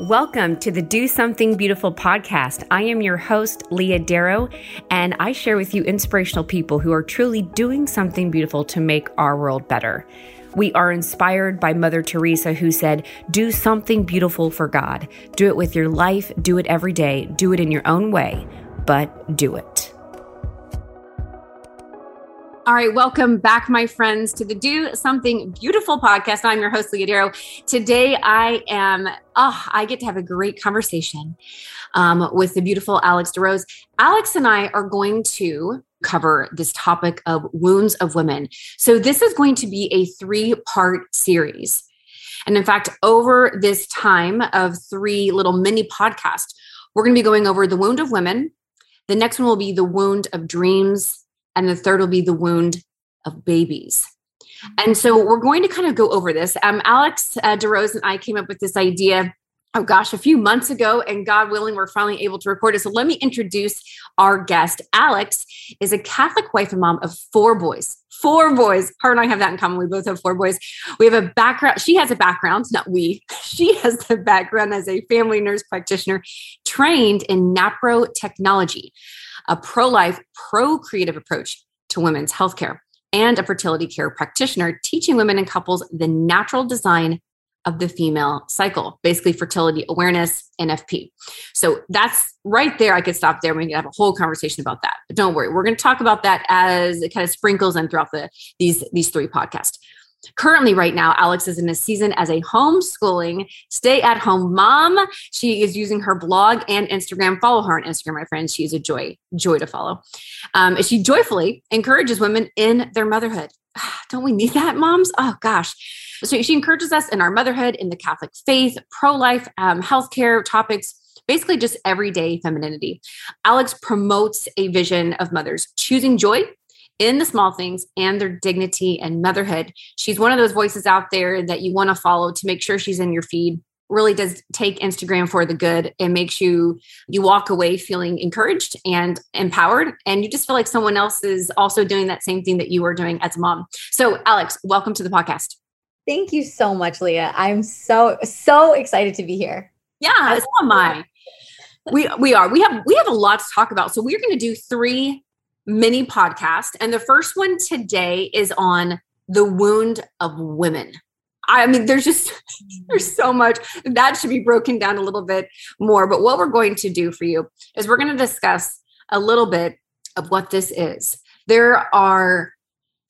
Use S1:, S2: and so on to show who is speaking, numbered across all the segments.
S1: Welcome to the Do Something Beautiful podcast. I am your host, Leah Darrow, and I share with you inspirational people who are truly doing something beautiful to make our world better. We are inspired by Mother Teresa, who said, Do something beautiful for God. Do it with your life, do it every day, do it in your own way, but do it. All right, welcome back, my friends, to the Do Something Beautiful podcast. I'm your host, Leah Darrow. Today, I am, oh, I get to have a great conversation um, with the beautiful Alex DeRose. Alex and I are going to cover this topic of wounds of women. So, this is going to be a three part series. And in fact, over this time of three little mini podcasts, we're going to be going over the wound of women. The next one will be the wound of dreams and the third will be the wound of babies. And so we're going to kind of go over this. Um, Alex uh, DeRose and I came up with this idea oh gosh, a few months ago, and God willing, we're finally able to record it. So let me introduce our guest. Alex is a Catholic wife and mom of four boys. Four boys. Her and I have that in common. We both have four boys. We have a background. She has a background, not we. She has the background as a family nurse practitioner trained in NAPRO technology a pro life, pro creative approach to women's healthcare, and a fertility care practitioner teaching women and couples the natural design of the female cycle, basically fertility awareness, NFP. So that's right there. I could stop there. We can have a whole conversation about that. But don't worry, we're going to talk about that as it kind of sprinkles in throughout the these these three podcasts. Currently, right now, Alex is in a season as a homeschooling, stay at home mom. She is using her blog and Instagram. Follow her on Instagram, my friends. She is a joy, joy to follow. Um, she joyfully encourages women in their motherhood. Don't we need that, moms? Oh, gosh. So she encourages us in our motherhood, in the Catholic faith, pro life, um, healthcare topics basically just everyday femininity. Alex promotes a vision of mothers choosing joy in the small things and their dignity and motherhood. She's one of those voices out there that you want to follow to make sure she's in your feed. Really does take Instagram for the good and makes you you walk away feeling encouraged and empowered and you just feel like someone else is also doing that same thing that you are doing as a mom. So Alex, welcome to the podcast.
S2: Thank you so much, Leah. I'm so so excited to be here.
S1: Yeah, so am I. We we are. We have we have a lot to talk about. So we're going to do three mini podcast. And the first one today is on the wound of women. I mean, there's just there's so much that should be broken down a little bit more. But what we're going to do for you is we're going to discuss a little bit of what this is. There are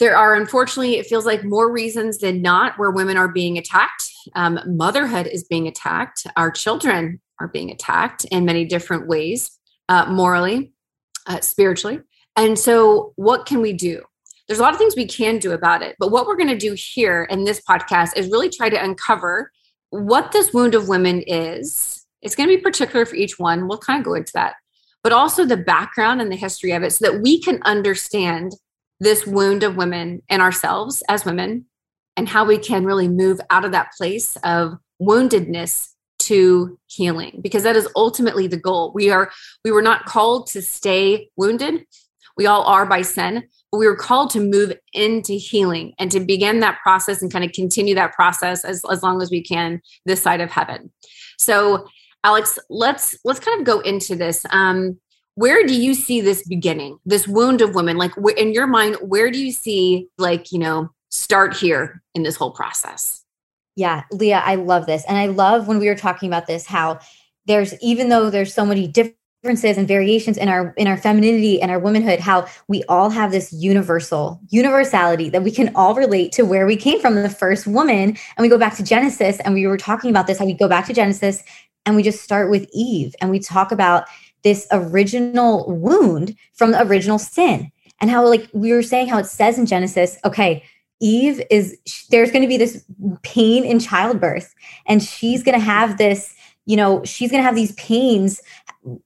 S1: there are unfortunately it feels like more reasons than not where women are being attacked. Um, motherhood is being attacked. Our children are being attacked in many different ways, uh, morally, uh, spiritually. And so, what can we do? There's a lot of things we can do about it. But what we're going to do here in this podcast is really try to uncover what this wound of women is. It's going to be particular for each one. We'll kind of go into that, but also the background and the history of it so that we can understand this wound of women and ourselves as women and how we can really move out of that place of woundedness to healing because that is ultimately the goal we are we were not called to stay wounded we all are by sin, but we were called to move into healing and to begin that process and kind of continue that process as, as long as we can this side of heaven. So, Alex, let's let's kind of go into this. Um, where do you see this beginning? This wound of women, like in your mind, where do you see like you know start here in this whole process?
S2: Yeah, Leah, I love this, and I love when we were talking about this how there's even though there's so many different differences and variations in our in our femininity and our womanhood how we all have this universal universality that we can all relate to where we came from the first woman and we go back to genesis and we were talking about this how we go back to genesis and we just start with eve and we talk about this original wound from the original sin and how like we were saying how it says in genesis okay eve is there's going to be this pain in childbirth and she's going to have this you know she's going to have these pains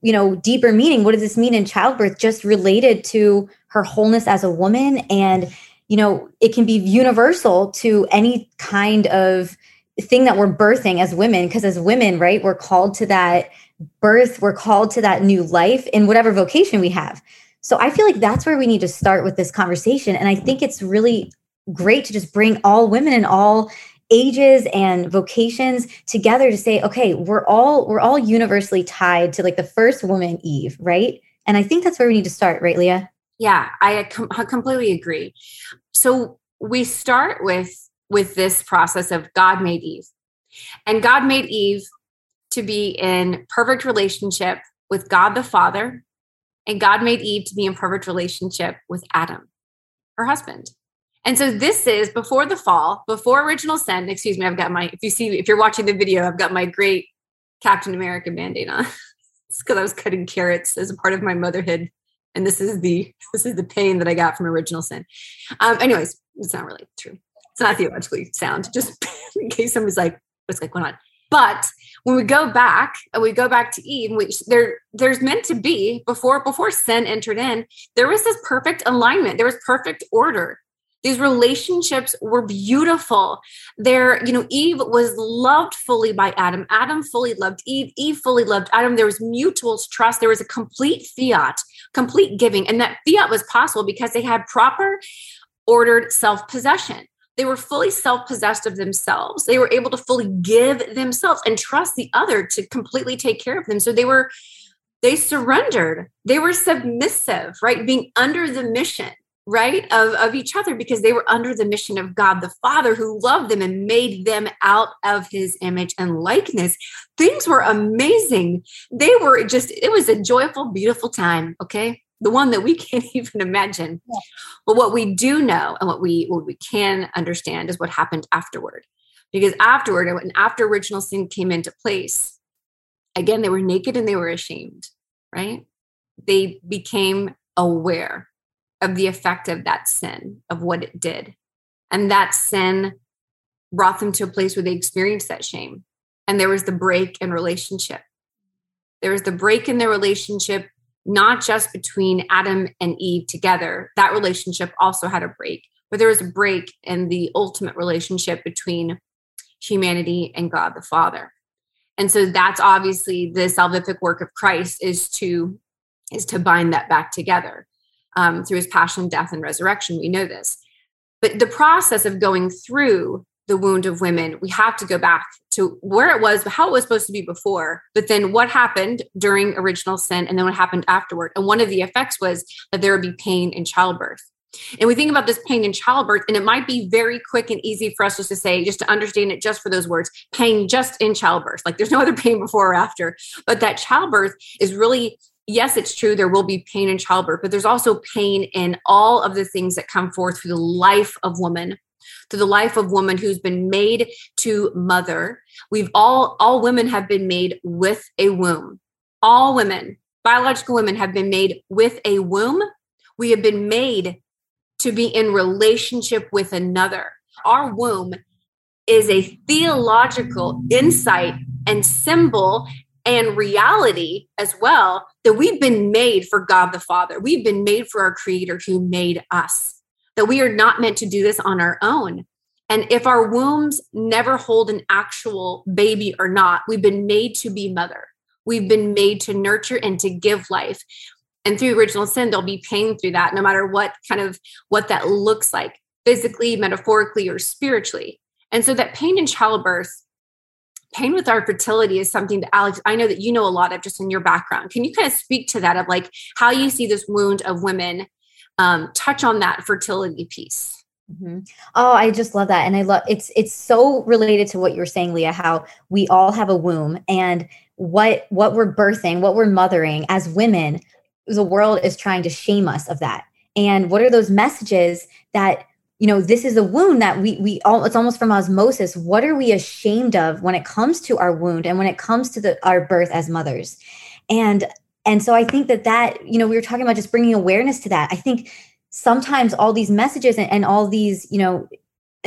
S2: you know deeper meaning. What does this mean in childbirth? Just related to her wholeness as a woman. And you know it can be universal to any kind of thing that we're birthing as women. Because as women right we're called to that birth. We're called to that new life in whatever vocation we have. So i feel like that's where we need to start with this conversation. And i think it's really great to just bring all women and all ages and vocations together to say okay we're all we're all universally tied to like the first woman eve right? And i think that's where we need to start right leah?
S1: Yeah i com- completely agree. So we start with with this process of god made eve. And god made eve to be in perfect relationship with god the father and god made eve to be in perfect relationship with adam her husband and so this is before the fall, before original sin. Excuse me, I've got my, if you see, if you're watching the video, I've got my great Captain America band-aid on. it's because I was cutting carrots as a part of my motherhood. And this is the this is the pain that I got from original sin. Um, anyways, it's not really true. It's not theologically sound, just in case somebody's like, what's like going on? But when we go back and we go back to Eve, which there there's meant to be before before sin entered in, there was this perfect alignment. There was perfect order these relationships were beautiful. There you know eve was loved fully by adam. Adam fully loved eve. Eve fully loved adam. There was mutual trust. There was a complete fiat complete giving. And that fiat was possible because they had proper ordered self-possession. They were fully self-possessed of themselves. They were able to fully give themselves and trust the other to completely take care of them. So they were they surrendered. They were submissive right? Being under the mission right of, of each other because they were under the mission of god the father who loved them and made them out of his image and likeness. Things were amazing. They were just it was a joyful beautiful time okay? The one that we can't even imagine. Yeah. but what we do know and what we what we can understand is what happened afterward. Because afterward and after original sin came into place again they were naked and they were ashamed right? They became aware of the effect of that sin, of what it did. And that sin brought them to a place where they experienced that shame. And there was the break in relationship. There was the break in their relationship, not just between Adam and Eve together. That relationship also had a break, but there was a break in the ultimate relationship between humanity and God the Father. And so that's obviously the salvific work of Christ is to is to bind that back together um, through his passion, death, and resurrection. We know this. But the process of going through the wound of women, we have to go back to where it was, how it was supposed to be before, but then what happened during original sin, and then what happened afterward. And one of the effects was that there would be pain in childbirth. And we think about this pain in childbirth, and it might be very quick and easy for us just to say, just to understand it just for those words pain just in childbirth. Like there's no other pain before or after. But that childbirth is really yes, it's true, there will be pain in childbirth, but there's also pain in all of the things that come forth through the life of woman through the life of woman who's been made to mother. We've all all women have been made with a womb. All women biological women have been made with a womb. We have been made to be in relationship with another. Our womb is a theological insight and symbol and reality as well that we've been made for God the Father. We've been made for our Creator who made us, that we are not meant to do this on our own. And if our wombs never hold an actual baby or not, we've been made to be mother. We've been made to nurture and to give life. And through original sin, there'll be pain through that, no matter what kind of what that looks like, physically, metaphorically, or spiritually. And so that pain in childbirth pain with our fertility is something that Alex, I know that you know a lot of just in your background. Can you kind of speak to that of like how you see this wound of women um, touch on that fertility piece?
S2: Mm-hmm. Oh, I just love that, and I love it's it's so related to what you were saying, Leah. How we all have a womb, and what what we're birthing, what we're mothering as women. The world is trying to shame us of that. And what are those messages that you know this is a wound that we we all it's almost from osmosis. What are we ashamed of when it comes to our wound and when it comes to the our birth as mothers? And and so i think that that you know we were talking about just bringing awareness to that. I think sometimes all these messages and, and all these you know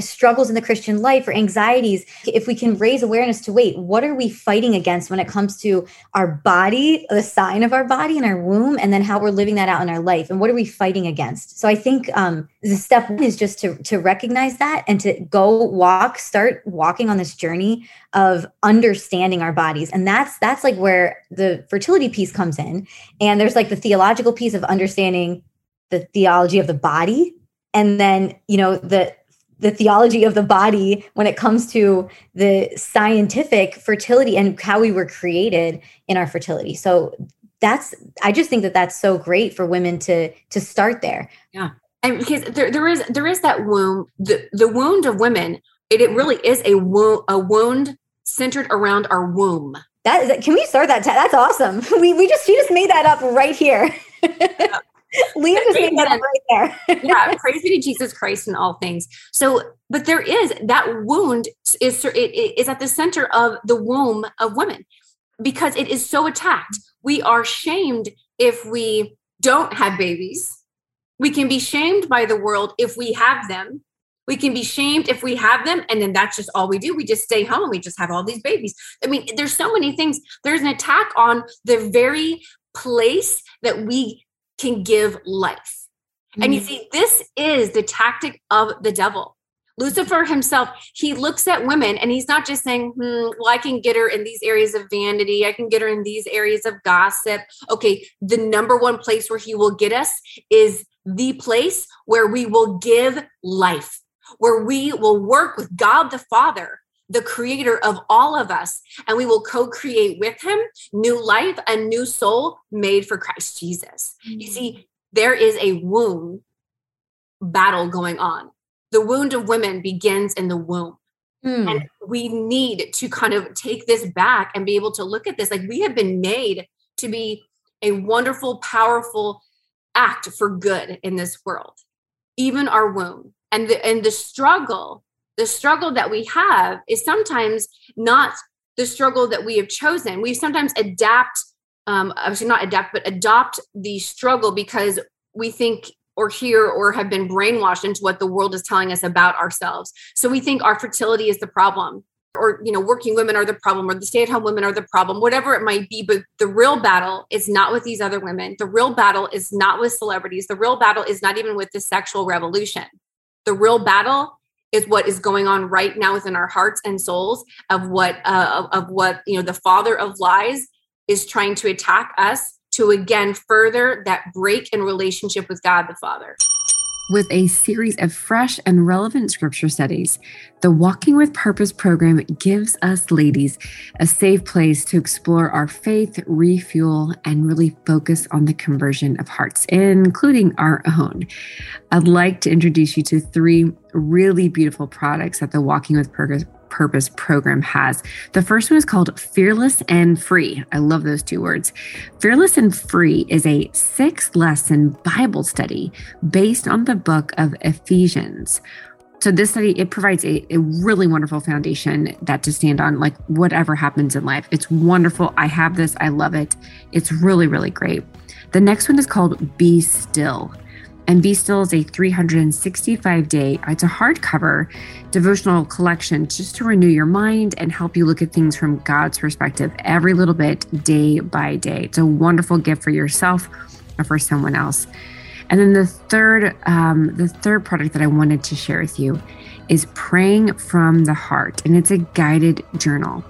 S2: struggles in the Christian life or anxieties, if we can raise awareness to wait, what are we fighting against when it comes to our body, the sign of our body and our womb, and then how we're living that out in our life, and what are we fighting against? So I think um, the step one is just to to recognize that and to go walk, start walking on this journey of understanding our bodies, and that's that's like where the fertility piece comes in, and there's like the theological piece of understanding the theology of the body. And then you know the the theology of the body when it comes to the scientific fertility and how we were created in our fertility. So that's I just think that that's so great for women to to start there.
S1: Yeah. And because there, there is there is that wound the the wound of women it, it really is a wound a wound centered around our womb.
S2: That is can we start that that's awesome. We we just she just made that up right here. Leah just made that up right
S1: there. yeah, praise be to Jesus Christ in all things. So, but there is that wound is it is at the center of the womb of women because it is so attacked. We are shamed if we don't have babies. We can be shamed by the world if we have them. We can be shamed if we have them, and then that's just all we do. We just stay home. We just have all these babies. I mean, there's so many things. There's an attack on the very place that we can give life. Mm-hmm. And you mm. see, this is the tactic of the devil. Lucifer himself, he looks at women and he's not just saying, hmm, well, I can get her in these areas of vanity. I can get her in these areas of gossip. Okay, the number one place where he will get us is the place where we will give life, where we will work with God the Father, the creator of all of us, and we will co create with him new life, a new soul made for Christ Jesus. Mm-hmm. You see, there is a womb battle going on. The wound of women begins in the womb. Mm. And we need to kind of take this back and be able to look at this like we have been made to be a wonderful, powerful act for good in this world, even our womb. And the, and the struggle, the struggle that we have is sometimes not the struggle that we have chosen. We sometimes adapt, um, obviously not adapt, but adopt the struggle because we think or hear or have been brainwashed into what the world is telling us about ourselves. So we think our fertility is the problem or you know working women are the problem or the stay-at-home women are the problem whatever it might be but the real battle is not with these other women the real battle is not with celebrities the real battle is not even with the sexual revolution the real battle is what is going on right now within our hearts and souls of what uh, of, of what you know the father of lies is trying to attack us to again further that break in relationship with god the father
S3: with a series of fresh and relevant scripture studies. The Walking with Purpose program gives us ladies a safe place to explore our faith, refuel, and really focus on the conversion of hearts, including our own. I'd like to introduce you to three really beautiful products that the Walking with Purpose Purpose program has. The first one is called Fearless and Free. I love those two words. Fearless and Free is a six lesson Bible study based on the book of Ephesians. So this study it provides a, a really wonderful foundation that to stand on like whatever happens in life. It's wonderful. I have this. I love it. It's really really great. The next one is called Be Still. And Be Still is a 365 day, it's a hardcover devotional collection just to renew your mind and help you look at things from God's perspective every little bit, day by day. It's a wonderful gift for yourself or for someone else. And then the third, um, the third product that I wanted to share with you is Praying from the Heart, and it's a guided journal.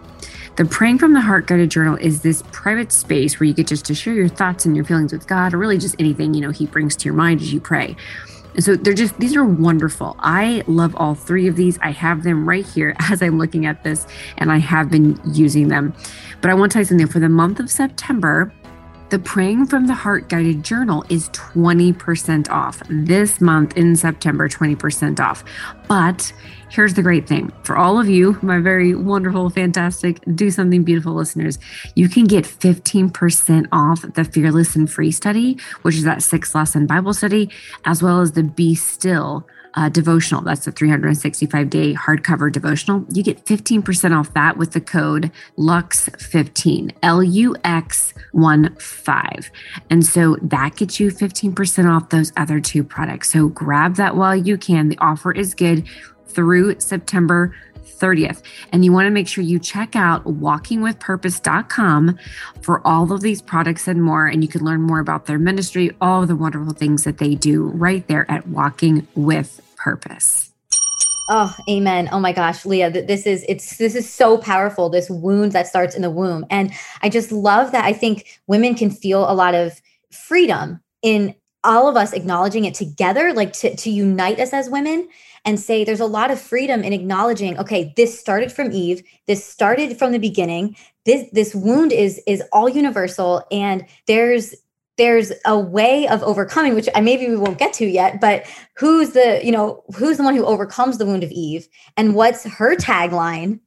S3: The Praying from the Heart Guided Journal is this private space where you get just to share your thoughts and your feelings with God, or really just anything you know He brings to your mind as you pray. And so they're just these are wonderful. I love all three of these. I have them right here as I'm looking at this, and I have been using them. But I want to tell you something for the month of September. The Praying from the Heart guided journal is 20% off this month in September, 20% off. But here's the great thing for all of you, my very wonderful, fantastic, do something beautiful listeners, you can get 15% off the Fearless and Free study, which is that six lesson Bible study, as well as the Be Still uh, devotional. That's the 365 day hardcover devotional. You get 15% off that with the code LUX15, L U X 1 5. And so that gets you 15% off those other two products. So grab that while you can. The offer is good through September 30th. And you want to make sure you check out walkingwithpurpose.com for all of these products and more. And you can learn more about their ministry, all the wonderful things that they do right there at Walking with Purpose.
S2: Oh, amen. Oh my gosh, Leah, this is it's this is so powerful. This wound that starts in the womb. And I just love that I think women can feel a lot of freedom in all of us acknowledging it together, like to, to unite us as women and say there's a lot of freedom in acknowledging, okay, this started from Eve, this started from the beginning. This this wound is is all universal and there's there's a way of overcoming which maybe we won't get to yet but who's the you know who's the one who overcomes the wound of eve and what's her tagline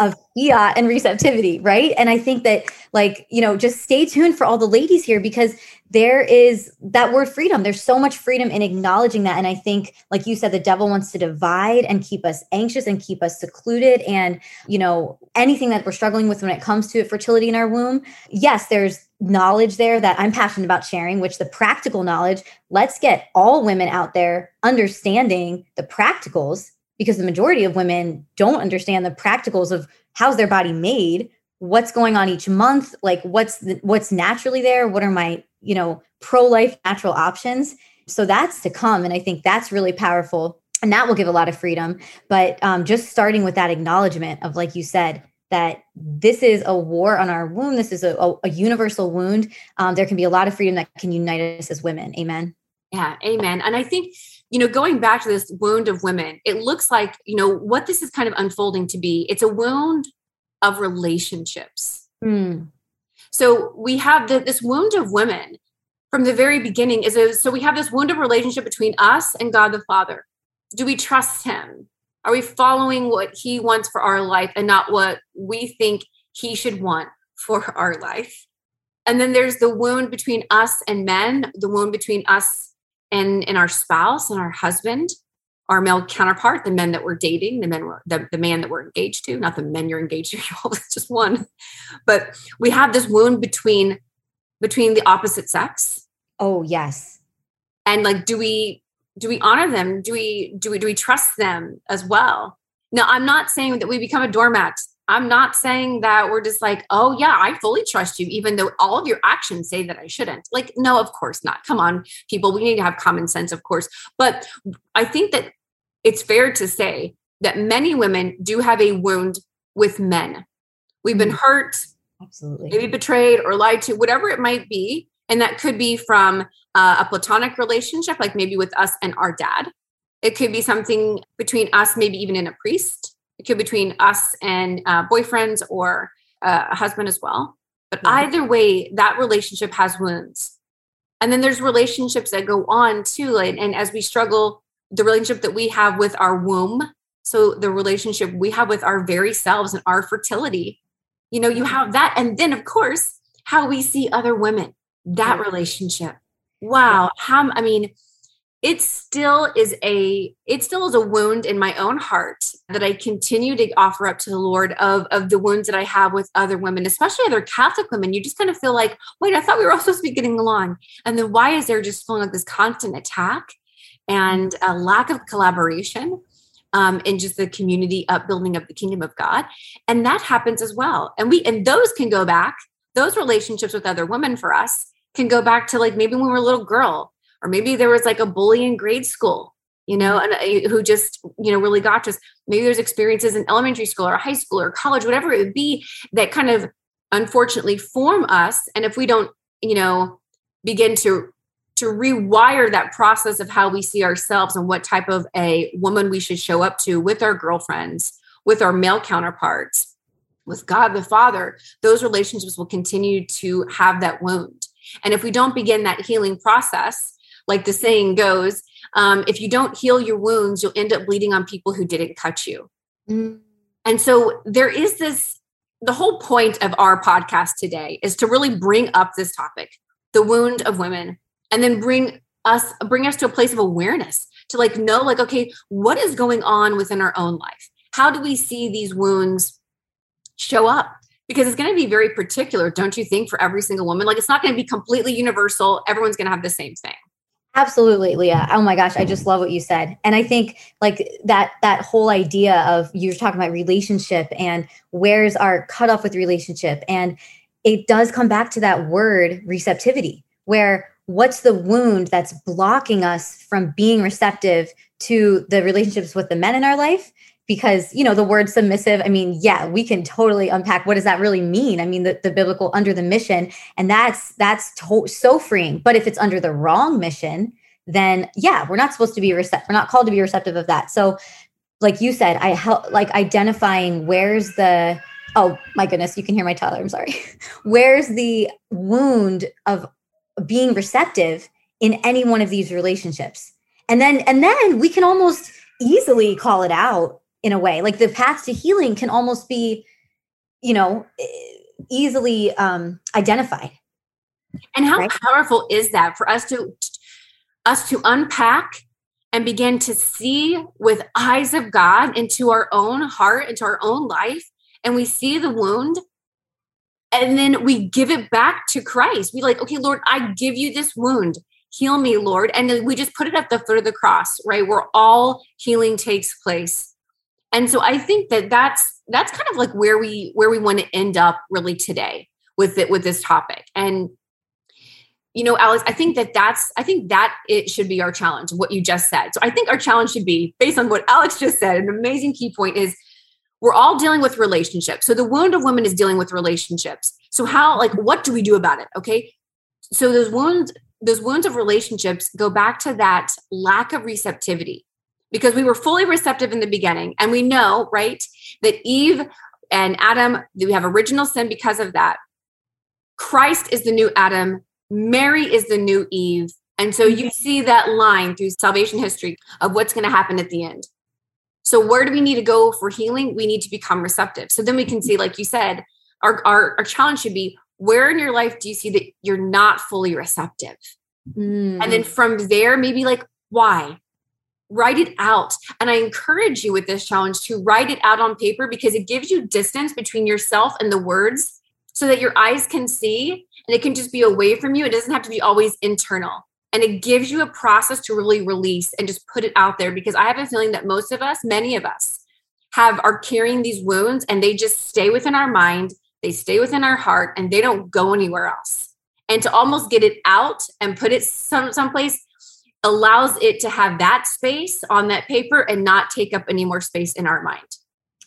S2: of fiat and receptivity right and i think that like you know just stay tuned for all the ladies here because there is that word freedom. There's so much freedom in acknowledging that. And i think like you said the devil wants to divide and keep us anxious and keep us secluded. And you know anything that we're struggling with when it comes to fertility in our womb yes there's knowledge there that I'm passionate about sharing, which the practical knowledge, let's get all women out there understanding the practicals because the majority of women don't understand the practicals of how's their body made, what's going on each month, like what's the, what's naturally there, what are my, you know, pro-life natural options. So that's to come and I think that's really powerful and that will give a lot of freedom, but um, just starting with that acknowledgement of like you said, that this is a war on our womb. This is a, a, a universal wound. Um, there can be a lot of freedom that can unite us as women. Amen.
S1: Yeah, amen. And I think, you know, going back to this wound of women, it looks like, you know, what this is kind of unfolding to be it's a wound of relationships. Mm. So we have the, this wound of women from the very beginning is a, so we have this wound of relationship between us and God the Father. Do we trust him? Are we following what he wants for our life and not what we think he should want for our life? And then there's the wound between us and men, the wound between us and, and our spouse and our husband, our male counterpart, the men that we're dating, the men the, the man that we're engaged to, not the men you're engaged to, it's just one. But we have this wound between between the opposite sex.
S2: Oh, yes.
S1: And like, do we do we honor them do we do we do we trust them as well now i'm not saying that we become a doormat i'm not saying that we're just like oh yeah i fully trust you even though all of your actions say that i shouldn't like no of course not come on people we need to have common sense of course but i think that it's fair to say that many women do have a wound with men we've been mm-hmm. hurt
S2: absolutely
S1: maybe betrayed or lied to whatever it might be and that could be from uh, a platonic relationship, like maybe with us and our dad. It could be something between us, maybe even in a priest. It could be between us and uh, boyfriends or uh, a husband as well. But yeah. either way, that relationship has wounds. And then there's relationships that go on too. And, and as we struggle, the relationship that we have with our womb, so the relationship we have with our very selves and our fertility, you know, you have that. And then, of course, how we see other women that relationship. Wow how i mean it still is a it still is a wound in my own heart that i continue to offer up to the lord of of the wounds that i have with other women especially other catholic women. You just kind of feel like wait i thought we were all supposed to be getting along. And then why is there just feeling like this constant attack and a lack of collaboration um, in just the community upbuilding of the kingdom of god. And that happens as well. And we and those can go back those relationships with other women for us can go back to like maybe when we were a little girl or maybe there was like a bully in grade school you know and uh, who just you know really got us. Maybe there's experiences in elementary school or high school or college whatever it would be that kind of unfortunately form us. And if we don't you know begin to to rewire that process of how we see ourselves and what type of a woman we should show up to with our girlfriends with our male counterparts with god the father those relationships will continue to have that wound and if we don't begin that healing process, like the saying goes, um, if you don't heal your wounds, you'll end up bleeding on people who didn't cut you. Mm. And so there is this the whole point of our podcast today is to really bring up this topic, the wound of women, and then bring us bring us to a place of awareness to like know like okay, what is going on within our own life? How do we see these wounds show up? because it's going to be very particular, don't you think, for every single woman? Like it's not going to be completely universal. Everyone's going to have the same thing.
S2: Absolutely, Leah. Oh my gosh, I just love what you said. And I think like that that whole idea of you're talking about relationship and where's our cutoff with relationship. And it does come back to that word receptivity, where what's the wound that's blocking us from being receptive to the relationships with the men in our life? Because you know the word submissive i mean yeah we can totally unpack what does that really mean? I mean the, the biblical under the mission and that's that's to- so freeing. But if it's under the wrong mission then yeah we're not supposed to be receptive we're not called to be receptive of that. So like you said i help like identifying where's the oh my goodness you can hear my toddler i'm sorry. Where's the wound of being receptive in any one of these relationships. And then and then we can almost easily call it out in a way. Like the path to healing can almost be you know easily um identified.
S1: And how right? powerful is that for us to us to unpack and begin to see with eyes of God into our own heart, into our own life, and we see the wound and then we give it back to Christ. We like, okay, Lord, I give you this wound. Heal me, Lord. And we just put it at the foot of the cross, right? Where all healing takes place. And so I think that that's that's kind of like where we where we want to end up really today with it with this topic. And you know, Alex, I think that that's, I think that it should be our challenge, what you just said. So I think our challenge should be based on what Alex just said. An amazing key point is we're all dealing with relationships. So the wound of women is dealing with relationships. So how, like, what do we do about it? Okay. So those wounds, those wounds of relationships go back to that lack of receptivity because we were fully receptive in the beginning. And we know, right, that Eve and Adam, we have original sin because of that. Christ is the new Adam Mary is the new Eve. And so you mm-hmm. see that line through salvation history of what's going to happen at the end. So where do we need to go for healing? We need to become receptive. So then we can see, like you said, our, our, our challenge should be where in your life do you see that you're not fully receptive? Mm. And then from there, maybe like, why? Write it out. And I encourage you with this challenge to write it out on paper because it gives you distance between yourself and the words so that your eyes can see and it can just be away from you. It doesn't have to be always internal. And it gives you a process to really release and just put it out there because I have a feeling that most of us, many of us, have are carrying these wounds and they just stay within our mind, they stay within our heart, and they don't go anywhere else. And to almost get it out and put it some someplace allows it to have that space on that paper and not take up any more space in our mind.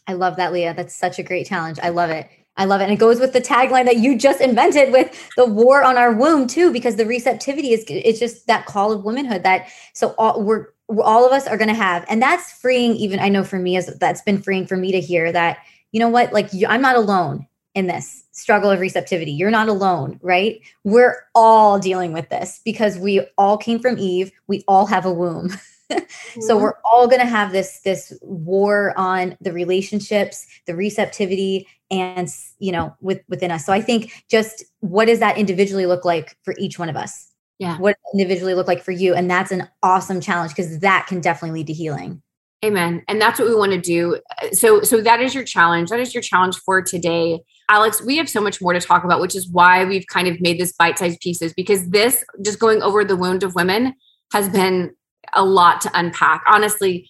S2: I love that, Leah. That's such a great challenge. I love it. I love it. And it goes with the tagline that you just invented with the war on our womb too, because the receptivity is it's just that call of womanhood that so all, we're all of us are going to have, and that's freeing. Even I know for me, as that's been freeing for me to hear that you know what, like I'm not alone in this struggle of receptivity. You're not alone, right? We're all dealing with this because we all came from Eve. We all have a womb. mm-hmm. so we're all going to have this this war on the relationships the receptivity and you know with within us. So i think just what does that individually look like for each one of us?
S1: Yeah.
S2: What individually look like for you? And that's an awesome challenge because that can definitely lead to healing.
S1: Amen. And that's what we want to do. So so that is your challenge. That is your challenge for today. Alex we have so much more to talk about which is why we've kind of made this bite-sized pieces because this just going over the wound of women has been a lot to unpack honestly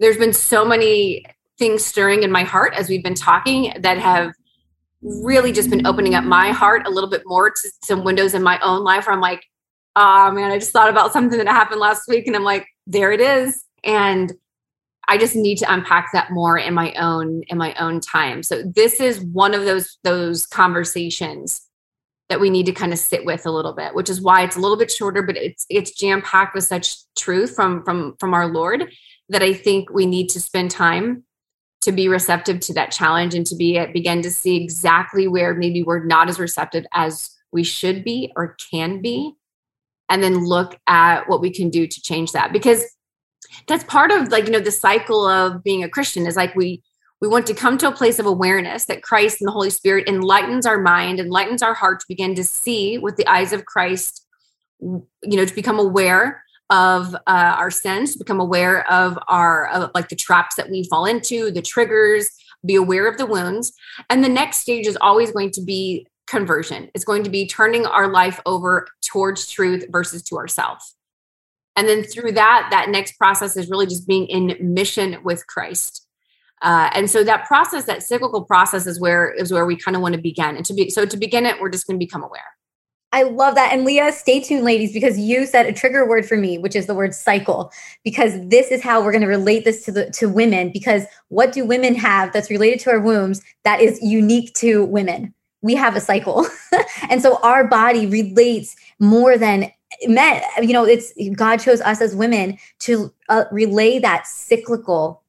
S1: there's been so many things stirring in my heart as we've been talking that have really just been opening up my heart a little bit more to some windows in my own life where I'm like, oh man, I just thought about something that happened last week and I'm like, there it is. And I just need to unpack that more in my own in my own time. So this is one of those those conversations that we need to kind of sit with a little bit, which is why it's a little bit shorter, but it's it's jam packed with such truth from from from our Lord that I think we need to spend time to be receptive to that challenge and to be begin to see exactly where maybe we're not as receptive as we should be or can be and then look at what we can do to change that. Because that's part of like you know the cycle of being a christian is like we we want to come to a place of awareness that christ and the holy spirit enlightens our mind enlightens our heart to begin to see with the eyes of christ you know to become aware of uh, our sins, to become aware of our of like the traps that we fall into, the triggers, be aware of the wounds. And the next stage is always going to be conversion. It's going to be turning our life over towards truth versus to ourselves. And then through that, that next process is really just being in mission with Christ. Uh, and so that process, that cyclical process, is where is where we kind of want to begin. And to be so to begin it, we're just going to become aware.
S2: I love that. And Leah, stay tuned, ladies, because you said a trigger word for me, which is the word cycle, because this is how we're going to relate this to the to women. Because what do women have that's related to our wombs that is unique to women? We have a cycle. and so our body relates more than men. You know, it's God chose us as women to uh, relay that cyclical,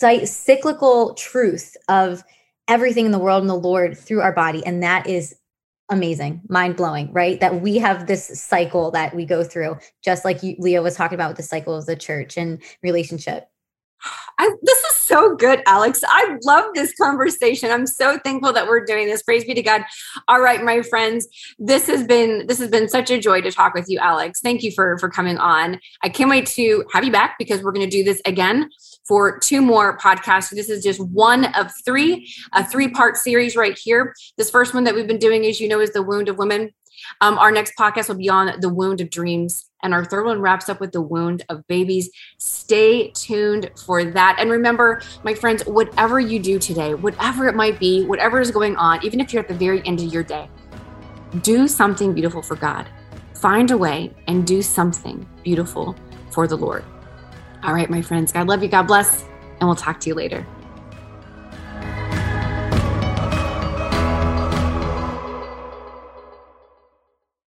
S2: cyclical truth of everything in the world and the Lord through our body. And that is amazing, mind blowing, right? That we have this cycle that we go through, just like Leah was talking about with the cycle of the church and relationship.
S1: I, this is so good, Alex. I love this conversation. I'm so thankful that we're doing this. Praise be to God. All right, my friends, this has been this has been such a joy to talk with you, Alex. Thank you for for coming on. I can't wait to have you back because we're going to do this again for two more podcasts. This is just one of three, a three part series right here. This first one that we've been doing, as you know, is the wound of women. Um, our next podcast will be on the wound of dreams. And our third one wraps up with the wound of babies. Stay tuned for that. And remember, my friends, whatever you do today, whatever it might be, whatever is going on, even if you're at the very end of your day, do something beautiful for God. Find a way and do something beautiful for the Lord. All right, my friends, God love you. God bless. And we'll talk to you later.